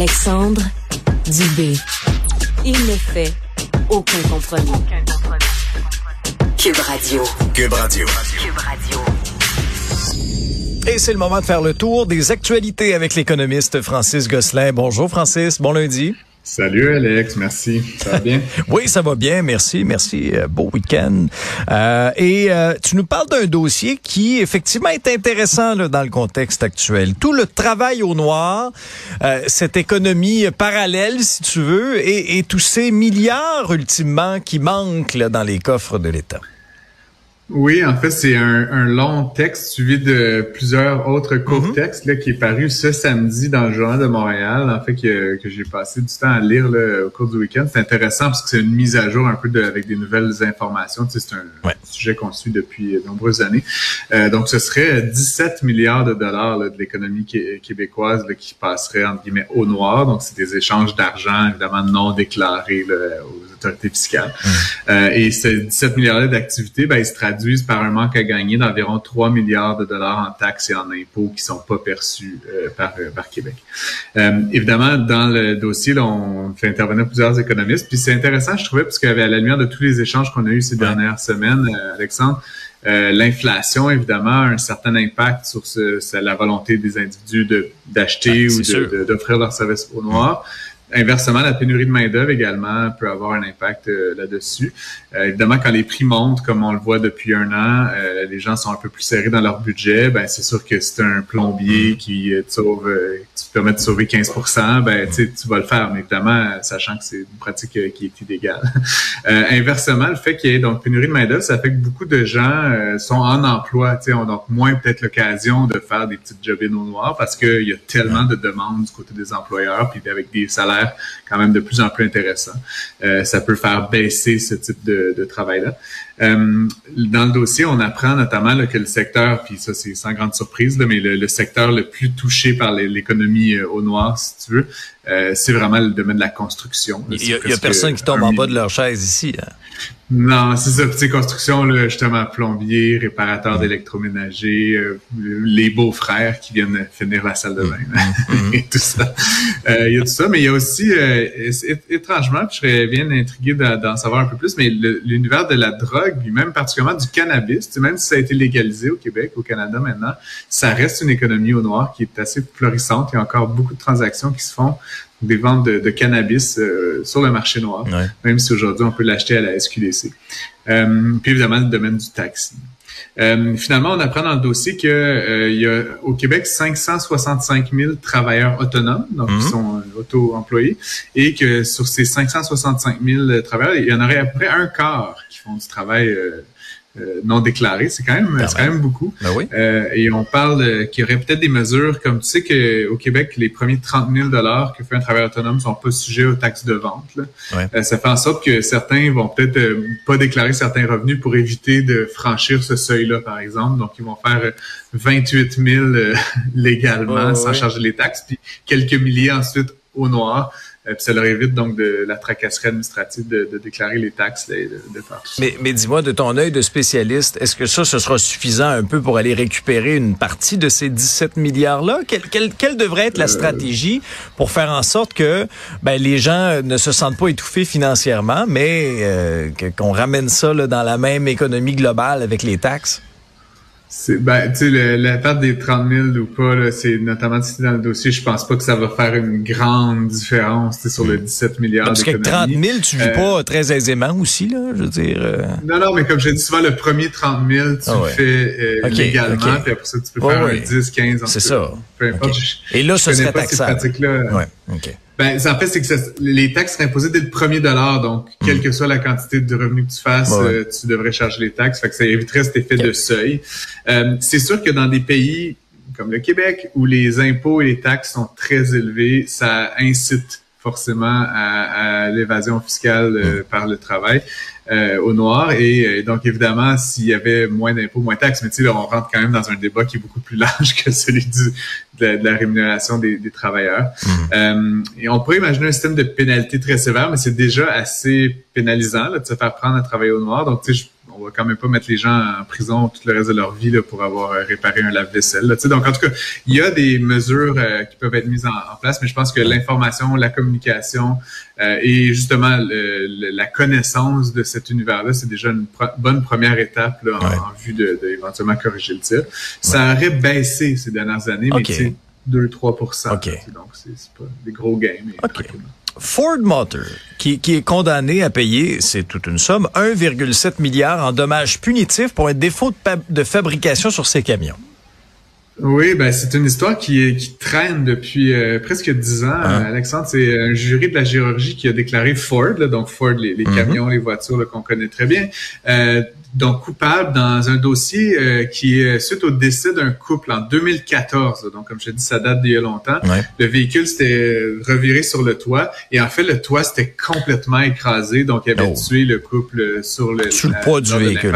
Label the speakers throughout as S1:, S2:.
S1: Alexandre Dubé. Il ne fait aucun compromis. Cube Radio.
S2: Cube Radio.
S1: Cube Radio.
S3: Et c'est le moment de faire le tour des actualités avec l'économiste Francis Gosselin. Bonjour Francis, bon lundi.
S4: Salut Alex, merci. Ça va bien?
S3: oui, ça va bien, merci, merci. Euh, beau week-end. Euh, et euh, tu nous parles d'un dossier qui effectivement est intéressant là, dans le contexte actuel. Tout le travail au noir, euh, cette économie parallèle, si tu veux, et, et tous ces milliards ultimement qui manquent là, dans les coffres de l'État.
S4: Oui, en fait, c'est un, un, long texte suivi de plusieurs autres courts
S3: Mhm.
S4: textes là, qui est paru ce samedi dans le Journal de Montréal, en fait, que, que j'ai passé du temps à lire là, au cours du week-end. C'est intéressant parce que c'est une mise à jour un peu de, avec des nouvelles informations. Tu sais, c'est un
S3: Ouais.
S4: sujet qu'on suit depuis de nombreuses années. Euh, donc, ce serait 17 milliards de dollars là, de l'économie qué- québécoise là, qui passerait, entre guillemets, au noir. Donc, c'est des échanges d'argent, évidemment, non déclarés là, fiscales. Euh, et ces 17 milliards d'activités, ben, ils se traduisent par un manque à gagner d'environ 3 milliards de dollars en taxes et en impôts qui sont pas perçus euh, par, euh, par Québec. Évidemment, dans le dossier, là, on fait intervenir plusieurs économistes. Puis c'est intéressant, je trouvais, parce qu'à la lumière de tous les échanges qu'on a eus ces
S3: Ouais.
S4: dernières semaines, Alexandre, euh, l'inflation, évidemment, a un certain impact sur, ce, sur la volonté des individus de- d'acheter ou
S3: sûr.
S4: de- de- d'offrir leurs services au noir. Inversement, la pénurie de main-d'œuvre également peut avoir un impact euh, là-dessus. Euh, évidemment, quand les prix montent, comme on le voit depuis un an, euh, les gens sont un peu plus serrés dans leur budget. Ben, c'est sûr que c'est un plombier qui euh, te sauve, qui te permet de sauver 15 ben, tu vas le faire, mais évidemment, sachant que c'est une pratique qui est illégale. Inversement, le fait qu'il y ait donc pénurie de main-d'œuvre, ça fait que beaucoup de gens sont en emploi, tu ont donc moins peut-être l'occasion de faire des petites jobines au noir parce qu'il y a tellement de demandes du côté des employeurs, puis avec des salaires quand même de plus en plus intéressants. Euh, ça peut faire baisser ce type de, de travail-là. Euh, dans le dossier, on apprend notamment là, que le secteur, puis ça c'est sans grande surprise, là, mais le, le secteur le plus touché par l'économie euh, au noir, si tu veux, euh, c'est vraiment le domaine de la construction.
S3: Il y a, y a personne qui tombe en bas de leur chaise ici. hein.
S4: Non, c'est ça. Petite construction, là, justement, plombier, réparateur d'électroménager, euh, les beaux-frères qui viennent finir la salle de bain et tout ça. Euh, Il y a tout ça, mais il y a aussi, euh, étrangement, puis je serais bien intrigué d'en savoir un peu plus, mais l'univers de la drogue, puis même particulièrement du cannabis, tu sais, même si ça a été légalisé au Québec, au Canada maintenant, ça reste une économie au noir qui est assez florissante. Il y a encore beaucoup de transactions qui se font des ventes de, de cannabis euh, sur le marché noir
S3: Ouais.
S4: même si aujourd'hui on peut l'acheter à la SQDC. Euh, puis évidemment le domaine du taxi. Euh, finalement, on apprend dans le dossier que euh, il y a au Québec 565 000 travailleurs autonomes, donc
S3: Mhm.
S4: qui sont euh, auto-employés, et que sur ces 565 000 travailleurs, il y en aurait à peu près un quart qui font du travail euh, non déclaré. C'est quand même,
S3: Quand
S4: c'est quand même beaucoup.
S3: Ben oui.
S4: Euh, et on parle euh, qu'il y aurait peut-être des mesures comme tu sais qu'au Québec, les premiers 30 000 dollars que fait un travailleur autonome sont pas sujets aux taxes de vente. là.
S3: Ouais.
S4: Euh, ça fait en sorte que certains vont peut-être euh, pas déclarer certains revenus pour éviter de franchir ce seuil-là, par exemple. Donc, ils vont faire euh, 28 000 euh, légalement sans
S3: ouais.
S4: charger les taxes, puis quelques milliers ensuite au noir. Euh, puis ça leur évite donc de la tracasserie administrative de, de déclarer les taxes, et de, de faire tout ça.
S3: Mais, mais dis-moi, de ton œil de spécialiste, est-ce que ça, ce sera suffisant un peu pour aller récupérer une partie de ces 17 milliards-là? Quelle, quelle, quelle devrait être la stratégie pour faire en sorte que ben, les gens ne se sentent pas étouffés financièrement, mais euh, qu'on ramène ça là, dans la même économie globale avec les taxes?
S4: C'est, ben, tu sais, le- la perte des 30 000 ou pas, là, c'est notamment cité dans le dossier, je pense pas que ça va faire une grande différence, sur le 17 milliards
S3: Parce que 30
S4: d'économie.
S3: 000, tu vis
S4: Euh,
S3: pas très aisément aussi, là, je veux dire. euh,
S4: Non, non, mais comme je dis souvent, le premier 30 000, tu
S3: Ah
S4: le
S3: ouais.
S4: fais euh,
S3: Ok,
S4: légalement,
S3: ok.
S4: puis après ça, tu peux
S3: Ouais,
S4: faire
S3: ouais.
S4: un 10, 15 en
S3: C'est
S4: tout
S3: ça.
S4: Peu importe.
S3: Ok.
S4: je-
S3: Et là, ce serait
S4: pas ces
S3: taxable.
S4: pratiques-là.
S3: Ouais, OK.
S4: Ben, en fait, c'est que ça- les taxes seraient imposées dès le premier dollar. Donc, quelle que soit la quantité de revenus que tu fasses,
S3: Hmm. Ouais.
S4: euh, tu devrais charger les taxes. Fait que ça éviterait cet effet de seuil. Euh, c'est sûr que dans des pays comme le Québec, où les impôts et les taxes sont très élevés, ça incite forcément à, à l'évasion fiscale euh, par le travail euh, au noir. Et euh, donc, évidemment, s'il y avait moins d'impôts, moins de taxes, mais tu sais, là, on rentre quand même dans un débat qui est beaucoup plus large que celui du, de, la, de la rémunération des, des travailleurs. Euh, et on pourrait imaginer un système de pénalité très sévère, mais c'est déjà assez pénalisant là, de se faire prendre à travailler au noir. Donc, tu sais, on va quand même pas mettre les gens en prison tout le reste de leur vie là, pour avoir euh, réparé un lave-vaisselle. Donc, en tout cas, il y a des mesures euh, qui peuvent être mises en, place, mais je pense que l'information, la communication euh, et justement la connaissance de cet univers-là, c'est déjà une bonne première étape là, en, vue de, éventuellement corriger le tir. Ça aurait baissé ces dernières années, mais c'est 2-3% Donc, c'est pas des gros gains. Mais
S3: Ford Motor, qui, est condamné à payer, c'est toute une somme, 1,7 milliard en dommages punitifs pour un défaut de, fabrication sur ses camions.
S4: Oui, ben c'est une histoire qui, qui traîne depuis euh, presque dix ans. Hein? Alexandre, c'est un jury de la Géorgie qui a déclaré Ford, donc Ford, les, les mm-hmm. camions, les voitures qu'on connaît très bien, euh, donc coupable dans un dossier euh, qui est suite au décès d'un couple en 2014. Donc, comme je te dis, ça date d'il y a longtemps. Le véhicule s'était reviré sur le toit et en fait, le toit s'était complètement écrasé. Donc, il avait oh. tué le couple sur le,
S3: le poids du véhicule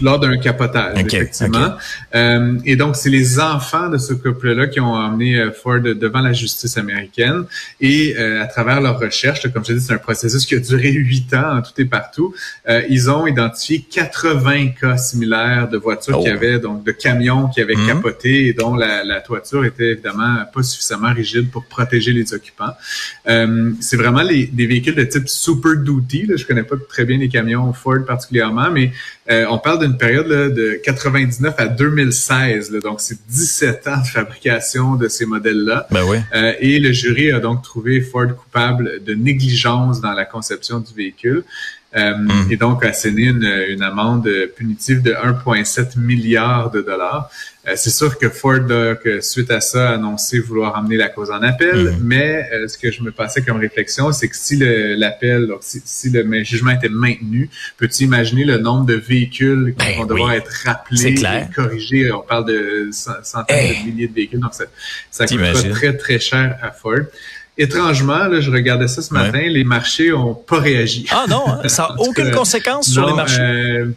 S4: lors d'un capotage, effectivement. Euh, et donc, c'est les enfants de ce couple-là qui ont emmené euh, Ford devant la justice américaine. Et euh, à travers leurs recherches, comme je dis, c'est un processus qui a duré huit ans en tout et partout. Euh, ils ont identifié 80 cas similaires de voitures qui oh. avaient, donc de camions qui avaient mhm. capoté et dont la, la, toiture était évidemment pas suffisamment rigide pour protéger les occupants. Euh, c'est vraiment les, des véhicules de type Super Duty. Là. Je connais pas très bien les camions Ford particulièrement, mais on parle de une période de 99 à 2016. donc, c'est 17 ans de fabrication de ces modèles-là.
S3: Ben oui.
S4: Euh, et le jury a donc trouvé Ford coupable de négligence dans la conception du véhicule. Euh, hmm. Et donc, a asséné une, une amende punitive de 1,7 milliard de dollars. Euh, c'est sûr que Ford, que suite à ça, a annoncé vouloir amener la cause en appel, hmm. mais euh, ce que je me passais comme réflexion, c'est que si l'appel, si, si, le jugement était maintenu, peux-tu imaginer le nombre de véhicules qui ben vont devoir être rappelés, et corrigés? On parle de centaines de milliers de véhicules, donc ça, ça coûtera très, très cher à Ford. Étrangement, là, je regardais ça ce matin, les marchés ont pas réagi.
S3: Ah non, hein? ça n'a aucune conséquence sur les marchés. Euh,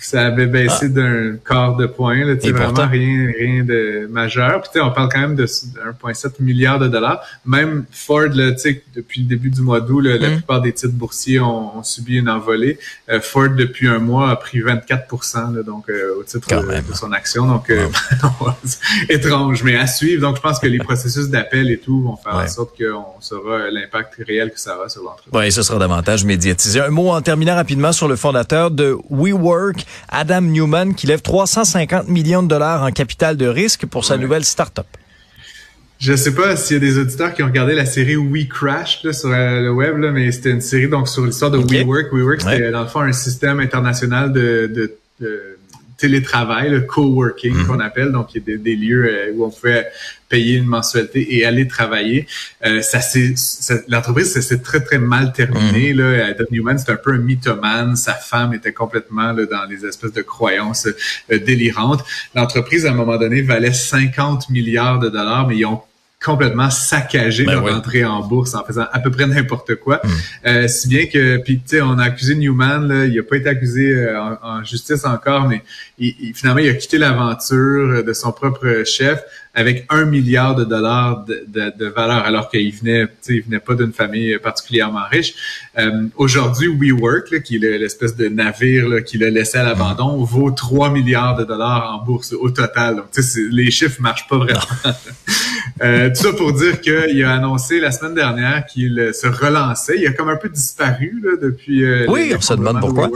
S4: ça avait baissé ah. d'un quart de point. Là, vraiment rien, rien de majeur. Puis on parle quand même de 1,7 milliard de dollars. Même Ford, là, depuis le début du mois d'août, la mm. plupart des titres boursiers ont, subi une envolée. Euh, Ford, depuis un mois, a pris 24 là, donc euh, au titre de, son action. Donc, euh, étrange, mais à suivre. Donc, je pense que les processus d'appel et tout vont faire en sorte qu'on saura l'impact réel que ça aura sur l'entreprise.
S3: Oui, ce sera davantage médiatisé. Un mot en terminant rapidement sur le fondateur de WeWork Adam Newman, qui lève 350 millions de dollars en capital de risque pour sa nouvelle start-up.
S4: Je sais pas s'il y a des auditeurs qui ont regardé la série We Crash sur euh, le web, mais c'était une série donc sur l'histoire de WeWork. WeWork, c'était dans le fond un système international de, télétravail, le coworking mm-hmm. qu'on appelle, donc il y a des, lieux euh, où on fait payer une mensualité et aller travailler. Euh, ça c'est l'entreprise s'est très très mal terminé. Mm. Là, Adam Newman c'est un peu un mythomane. Sa femme était complètement là, dans les espèces de croyances euh, délirantes. L'entreprise à un moment donné valait 50 milliards de dollars, mais ils ont complètement saccagé ben leur entrée en bourse en faisant à peu près n'importe quoi. Mm. Euh, si bien que, puis tu sais, on a accusé Newman, là, il a pas été accusé euh, en, justice encore, mais il, finalement, il a quitté l'aventure de son propre chef avec un milliard de dollars de, de, de valeur, alors qu'il venait, il venait pas d'une famille particulièrement riche. Euh, Aujourd'hui, WeWork, là, qui est l'espèce de navire qui l'a laissé à l'abandon, vaut 3 milliards de dollars en bourse au total. Donc, les chiffres marchent pas vraiment. tout ça pour dire qu'il a annoncé la semaine dernière qu'il se relançait. Il a comme un peu disparu là, depuis. Euh,
S3: oui, on se demande pourquoi.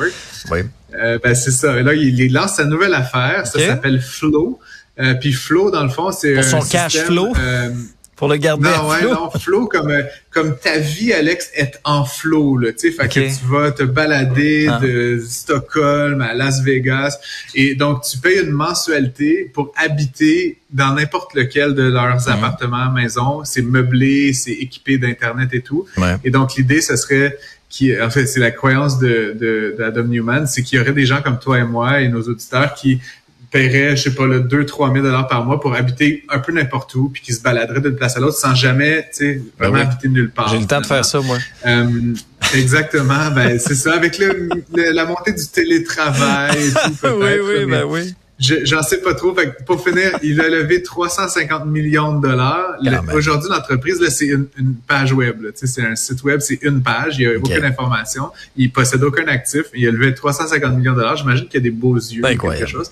S3: Oui.
S4: Euh, ben, c'est ça. Là, il, lance sa nouvelle affaire. Ça s'appelle Flow. Euh, puis Flow, dans le fond, c'est
S3: Pour son cash flow? Euh, pour le garder
S4: non, ouais, non, flow comme euh, comme ta vie, Alex, est en flow, là, tu sais, fait que tu vas te balader ah. de Stockholm à Las Vegas, et donc tu payes une mensualité pour habiter dans n'importe lequel de leurs mhm. appartements, maisons, c'est meublé, c'est équipé d'internet et tout, et donc l'idée, ce serait qui, en fait, c'est la croyance de, d'Adam Newman, c'est qu'il y aurait des gens comme toi et moi et nos auditeurs qui paierait, je sais pas, le 2-3 000 dollars par mois pour habiter un peu n'importe où, puis qui se baladerait d'une place à l'autre sans jamais, tu sais, ben vraiment habiter nulle part.
S3: J'ai le temps de faire ça, moi.
S4: Euh, exactement, ben c'est ça. Avec le, la montée du télétravail et tout,
S3: oui, oui, ben oui
S4: J'en sais pas trop. pour finir, il a levé 350 millions de dollars. Aujourd'hui, l'entreprise, là, c'est une, page web. C'est un site web, c'est une page. Il n'y a aucune information. Il possède aucun actif. Il a levé 350 millions de dollars. J'imagine qu'il y a des beaux yeux ou quelque chose.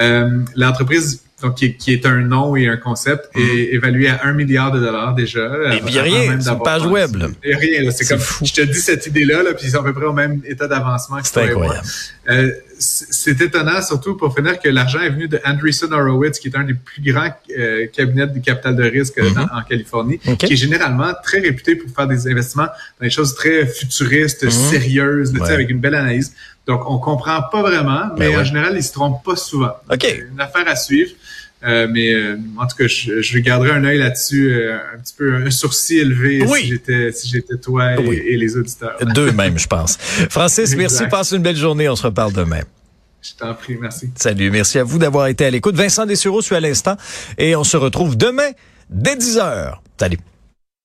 S4: Euh, l'entreprise donc qui, est un nom et un concept, est mhm. évalué à un milliard de dollars déjà.
S3: Et puis rien, c'est une page web. Là.
S4: Et rien, c'est comme, fou. je te dis cette idée-là, là, puis ils sont à peu près au même état d'avancement.
S3: C'est incroyable.
S4: Euh, c'est étonnant, surtout pour finir, que l'argent est venu de Andreessen Horowitz, qui est un des plus grands euh, cabinets de capital de risque euh, mhm. en Californie, qui est généralement très réputé pour faire des investissements dans des choses très futuristes, mhm. sérieuses, avec une belle analyse. Donc, on comprend pas vraiment, ben mais en général, ils se trompent pas souvent.
S3: OK.
S4: Une affaire à suivre. Euh, mais euh, en tout cas, je, je garderai un œil là-dessus, euh, un petit peu un sourcil élevé si j'étais si j'étais toi et, les auditeurs.
S3: Deux même, je pense. Francis, merci. Passe une belle journée. On se reparle demain.
S4: Je t'en prie, merci.
S3: Salut, merci à vous d'avoir été à l'écoute. Vincent Dessureau, suis à l'instant et on se retrouve demain dès 10 heures. Salut.